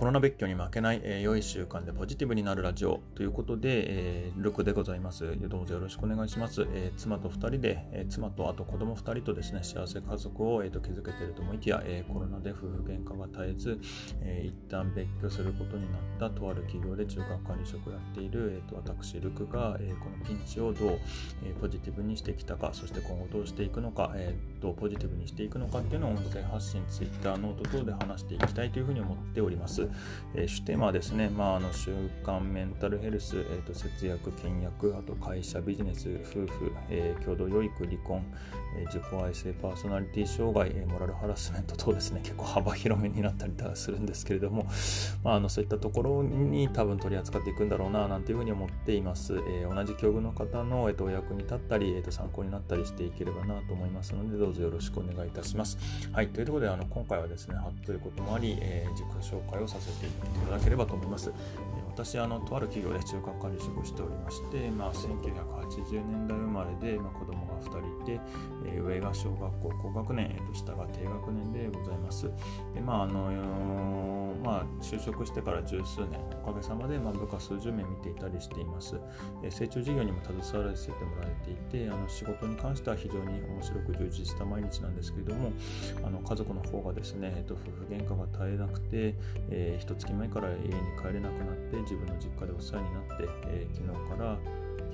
コロナ別居に負けない、えー、良い習慣でポジティブになるラジオということで、えー、ルクでございます。どうぞよろしくお願いします。えー、妻と2人で、えー、妻とあと子供2人とですね、幸せ家族を、えーと、築けていると思いきや、えー、コロナで夫婦喧嘩が絶えず、えー、一旦別居することになったとある企業で中間管理職をやっている、えーと、私、ルクが、えー、このピンチをどう、えー、ポジティブにしてきたか、そして今後どうしていくのか、えー、どうポジティブにしていくのかっていうのを音声発信、ツイッター、ノート等で話していきたいというふうに思っております。えー、主テーマはですね、まあ、あの習慣メンタルヘルス、えーと、節約、倹約、あと会社、ビジネス、夫婦、えー、共同養育、離婚、えー、自己愛性、パーソナリティ障害、え、モラルハラスメント 等ですね、結構幅広めになったりするんですけれども、まあ、あのそういったところに多分取り扱っていくんだろうな、なんていうふうに思っています。え、同じ境遇の方の、えーと、お役に立ったり、えーと、参考になったりしていければなと思いますので、どうぞよろしくお願いいたします。はい、ということで、あの今回はですね、はっということもあり、え、自己紹介をささせていただければと思います。私あのとある企業で中核管理職をしておりまして、まあ、1980年代生まれで、まあ、子供2人いて、えー、上が小学校高学年、えー、と下が低学年でございます。でまああのまあ、就職してから十数年おかげさまで、まあ、部下数十名見ていたりしています。えー、成長事業にも携わらせてもらえていてあの仕事に関しては非常に面白く充実した毎日なんですけれどもあの家族の方がですね、えー、と夫婦喧嘩が絶えなくて、えー、一月前から家に帰れなくなって自分の実家でお世話になって、えー、昨日から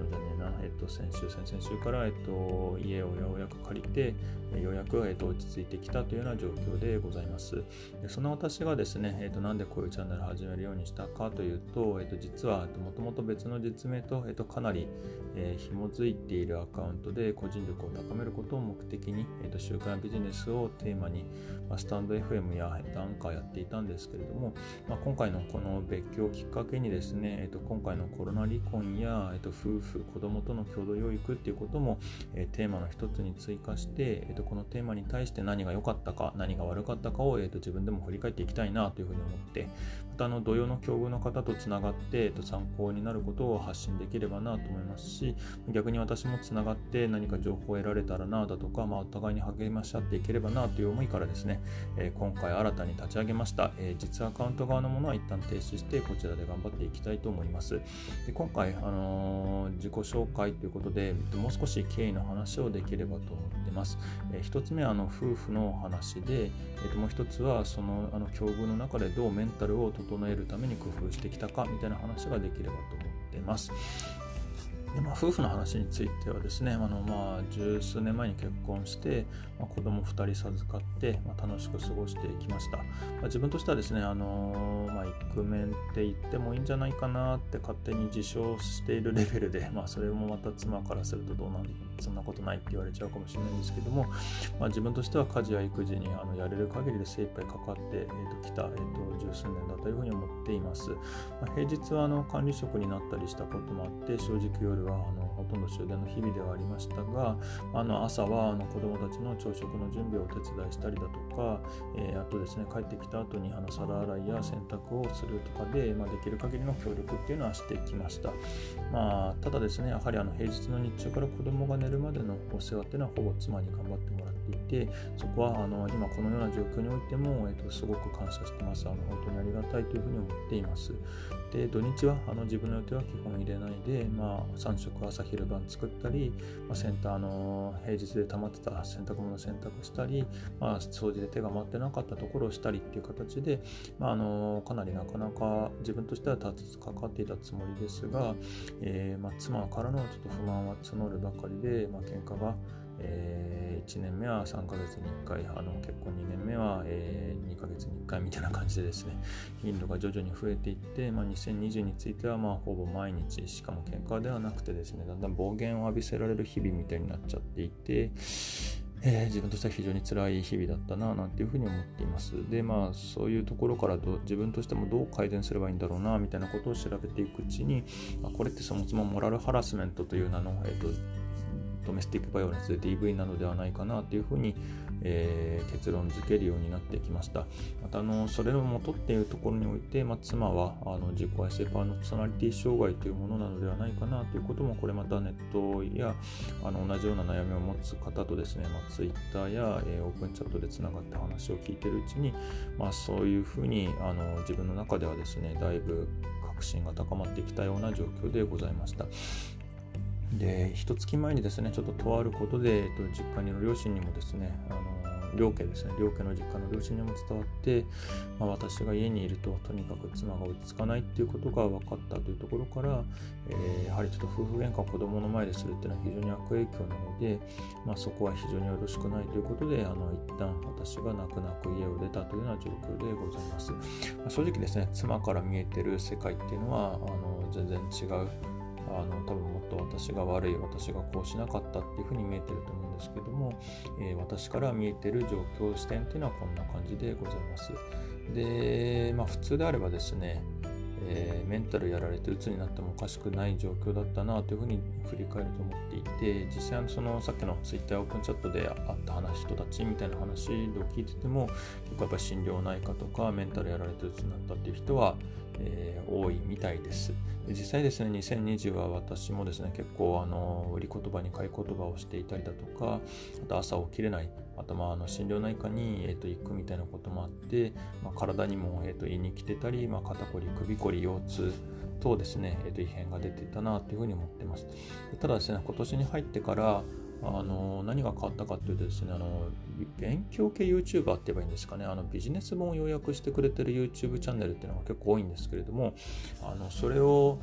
昨日じゃねえな、えっと、先週、先々週から、えっと、家をようやく借りて、ようやく、えっと、落ち着いてきたというような状況でございます。でその私がですね、えっと、なんでこういうチャンネルを始めるようにしたかというと、えっと、実は、もともと別の実名と、えっと、かなり、えー、紐づいているアカウントで個人力を高めることを目的に、えっと、週刊ビジネスをテーマに、まあ、スタンド FM やダンカーやっていたんですけれども、まあ、今回のこの別居をきっかけにですね、えっと、今回のコロナ離婚や、えっと、夫婦、子供との共同養育っていうことも、え、テーマの一つに追加して、えーと、このテーマに対して何が良かったか、何が悪かったかを、えーと、自分でも振り返っていきたいなというふうに思って、またあの同様の境遇の方とつながって、えーと、参考になることを発信できればなと思いますし、逆に私もつながって何か情報を得られたらなだとか、まあ、お互いに励まし合っていければなという思いからですね、えー、今回新たに立ち上げました、え、実アカウント側のものは一旦停止して、こちらで頑張っていきたいと思います。で今回、あのー、自己紹介ということで、もう少し経緯の話をできればと思ってます。えー、1つ目はあの夫婦の話で、えー、ともう1つはそのあの境遇の中でどうメンタルを整えるために工夫してきたかみたいな話ができればと思ってます。でまあ、夫婦の話についてはですね、あのまあ、十数年前に結婚して、まあ、子供2人授かって、まあ、楽しく過ごしてきました。まあ、自分としてはですね、あのまあ、イクメンって言ってもいいんじゃないかなって勝手に自称しているレベルで、まあ、それもまた妻からするとどうなんそんなことないって言われちゃうかもしれないんですけども、まあ、自分としては家事や育児にあのやれる限りで精一杯かかって、えー、ときた、えー、と十数年だというふうに思っています。まあ、平日はあの管理職になったりしたこともあって、正直夜はあのほとんど終電の日々ではありましたが、あの朝はあの子どもたちの朝食の準備をお手伝いしたりだとか、えー、あとですね、帰ってきた後にあの皿洗いや洗濯をするとかで、まあ、できる限りの協力っていうのはしてきました。まあ、ただですね、やはりあの平日の日中から子どもが寝るまでのお世話っていうのはほぼ妻に頑張ってもらっていて、そこはあの今このような状況においても、えー、とすごく感謝してます。あの本当にありがたいというふうに思っています。で、土日はあの自分の予定は基本入れないで、まあ、3食朝昼晩作ったり、まあ、センターの平日で溜まってた洗濯物洗濯したり、まあ、掃除で手が回ってなかったところをしたりっていう形で、まあ、あのかなりなかなか自分としては立つかかっていたつもりですが、えーまあ、妻からのちょっと不満は募るばかりで、まあ、喧嘩がえ、1年目は3ヶ月に1回あの結婚2年目は、え、2ヶ月に1回みたいな感じでですね 頻度が徐々に増えていって、まあ、2020についてはまあほぼ毎日しかも喧嘩ではなくてですねだんだん暴言を浴びせられる日々みたいになっちゃっていてえー、自分としては非常に辛い日々だったななんていうふうに思っています。で、まあ、そういうところからど自分としてもどう改善すればいいんだろうなみたいなことを調べていくうちに、まあ、これってそもそもモラルハラスメントという名の、えーとドメスティックバイオレンス DV なのではないかなというふうに、えー、結論付けるようになってきました。またあのそれの元っていうところにおいて、まあ、妻はあの自己愛性パーソナリティ障害というものなのではないかなということもこれまたネットやあの同じような悩みを持つ方とですね、まあ、Twitter や、えー、オープンチャットでつながって話を聞いているうちに、まあ、そういうふうにあの自分の中ではですねだいぶ確信が高まってきたような状況でございました。で一月前にですねちょっととあることで、えっと、実家にいる両親にもですねあの両家ですね両家の実家の両親にも伝わって、まあ、私が家にいるととにかく妻が落ち着かないっていうことが分かったというところから、えー、やはりちょっと夫婦喧嘩を子供の前でするっていうのは非常に悪影響なので、まあ、そこは非常によろしくないということであの一旦私が泣く泣く家を出たというような状況でございます、まあ、正直ですね妻から見えてる世界っていうのはあの全然違うあの多分もっと私が悪い私がこうしなかったっていうふうに見えてると思うんですけども、えー、私から見えてる状況視点っていうのはこんな感じでございます。でまあ普通であればですねえー、メンタルやられて鬱になってもおかしくない状況だったなというふうに振り返ると思っていて実際そのさっきの Twitter オープンチャットであった話人たちみたいな話を聞いてても結構やっぱり心療内科とかメンタルやられて鬱になったっていう人は、えー、多いみたいです。実際ですね2020は私もですね結構あの売り言葉に買い言葉をしていたりだとかあと朝起きれないあとまあの心療内科に、えー、と行くみたいなこともあって、まあ、体にも、えー、と胃に来てたり、まあ、肩こり首こり腰痛等ですね、えー、と異変が出ていたなというふうに思ってます。ただですね今年に入ってからあの何が変わったかというとですねあの勉強系 YouTuber って言えばいいんですかね。あのビジネス本を要約してくれてる YouTube チャンネルっていうのが結構多いんですけれどもあのそれを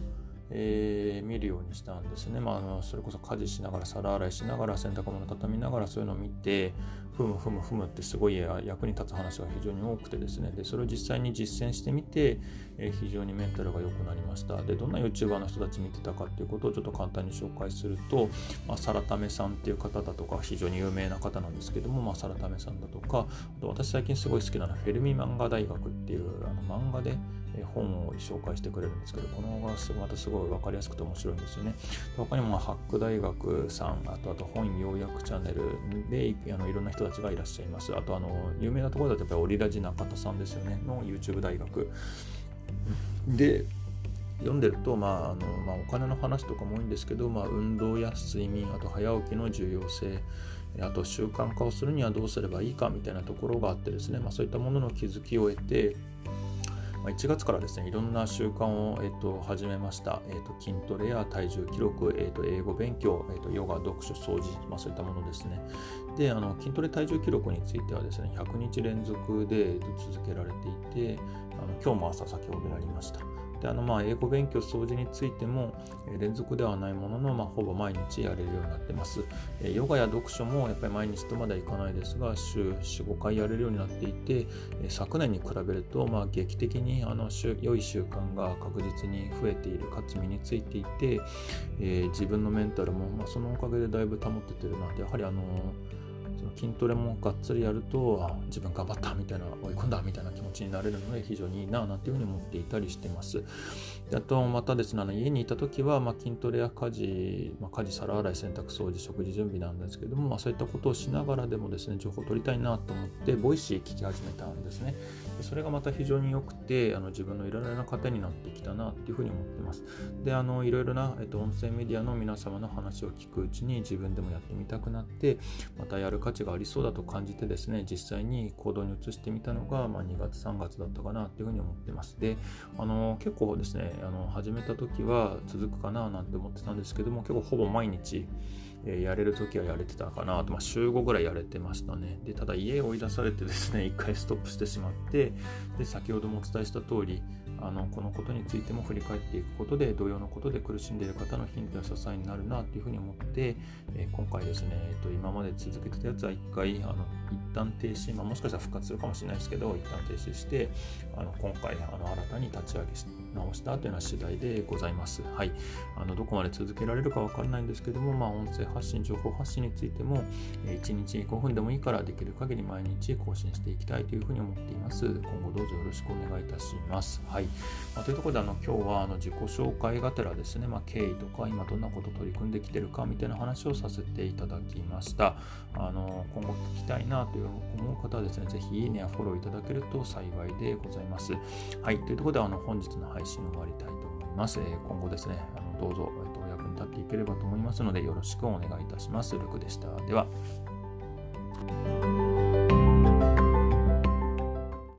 えー、見るようにしたんですね。まあ、あのそれこそ家事しながら皿洗いしながら洗濯物畳みながらそういうのを見てふむふむふむってすごい役に立つ話が非常に多くてですねでそれを実際に実践してみて、えー、非常にメンタルが良くなりましたでどんな YouTuber の人たち見てたかっていうことをちょっと簡単に紹介すると、まあ、サラタメさんっていう方だとか非常に有名な方なんですけども、まあ、サラタメさんだとかあと私最近すごい好きなのはフェルミ漫画大学っていうあの漫画で本を紹介してくれるんですけどこの本がまたすごい分かりやすくて面白いんですよね他にもハック大学さんあとあと本要約チャンネルであのいろんな人たちがいらっしゃいます。あと、あの、有名なところだとやっぱりオリラジ中田さんですよね、の YouTube 大学。で、読んでると、まああのまあ、お金の話とかも多いんですけど、まあ、運動や睡眠、あと早起きの重要性、あと習慣化をするにはどうすればいいかみたいなところがあってですね、まあ、そういったものの気づきを得て、まあ1月からですね、いろんな習慣を、えっと、始めました。えっと、筋トレや体重記録、えっと、英語勉強、えっと、ヨガ、読書、掃除、まあ、そういったものですね。で、あの筋トレ体重記録についてはですね、100日連続で、えっと、続けられていて、あの今日も朝先ほどやりました。であのまあ英語勉強掃除についても、連続ではないものの、まあ、ほぼ毎日やれるようになってます、ヨガや読書もやっぱり毎日とまではいかないですが週45回やれるようになっていて、昨年に比べると、まあ、劇的にあの良い習慣が確実に増えているかつ身についていて、えー、自分のメンタルも、まあ、そのおかげでだいぶ保っててるなってやはりあのーその筋トレもがっつりやると自分頑張ったみたいな追い込んだみたいな気持ちになれるので非常にいいななんていうふうに思っていたりしてます。であとまたですねあの家にいた時は、まあ、筋トレや家事、まあ、家事皿洗い洗濯掃除食事準備なんですけども、まあ、そういったことをしながらでもですね情報を取りたいなと思って Voicy 聞き始めたんですね。それがまた非常に良くてあの自分のいろいろな糧になってきたなっていうふうに思ってます。であのいろいろな、えっと、音声メディアの皆様の話を聞くうちに自分でもやってみたくなってまたやる価値がありそうだと感じてですね実際に行動に移してみたのが、まあ、2月3月だったかなっていうふうに思ってますであの結構ですねあの始めた時は続くかななんて思ってたんですけども結構ほぼ毎日えやれる時はやれてたかなと、まあ、週5ぐらいやれてましたね。で、ただ家を追い出されてですね、一回ストップしてしまって、で、先ほどもお伝えした通り、あのこのことについても振り返っていくことで同様のことで苦しんでいる方のヒントや支えになるなというふうに思って、えー、今回ですね、えーと、今まで続けてたやつは一回あの一旦停止、まあ、もしかしたら復活するかもしれないですけど一旦停止してあの今回あの新たに立ち上げ直したというような次第でございます。はい。あの、どこまで続けられるかわからないんですけども、まあ、音声発信、情報発信についても、1日5分でもいいからできる限り毎日更新していきたいというふうに思っています。今後どうぞよろしくお願いいたします。はい。まあ、というところで、あの、今日はあの自己紹介がてらですね、まあ、経緯とか、今どんなこと取り組んできてるかみたいな話をさせていただきました。あの、今後聞きたいなという思う方はですね、ぜひいいねやフォローいただけると幸いでございます。はい。というところで、あの、本日の配信終わりたいと思います。えー、今後ですね、あのどうぞ、えーと、お役に立っていければと思いますので、よろしくお願いいたします。ルクでした。では。